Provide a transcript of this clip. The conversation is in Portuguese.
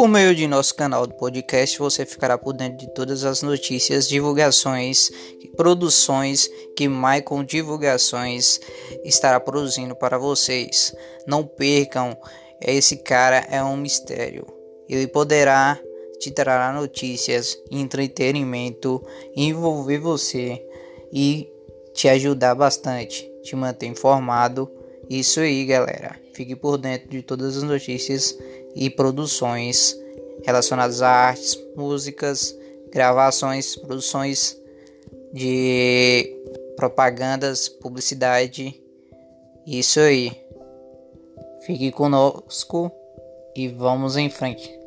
Por meio de nosso canal do podcast, você ficará por dentro de todas as notícias, divulgações produções que Maicon Divulgações estará produzindo para vocês. Não percam, esse cara é um mistério. Ele poderá te trará notícias, entretenimento, envolver você e te ajudar bastante, te manter informado. Isso aí, galera. Fique por dentro de todas as notícias e produções relacionadas a artes, músicas, gravações, produções de propagandas, publicidade. Isso aí. Fique conosco e vamos em frente.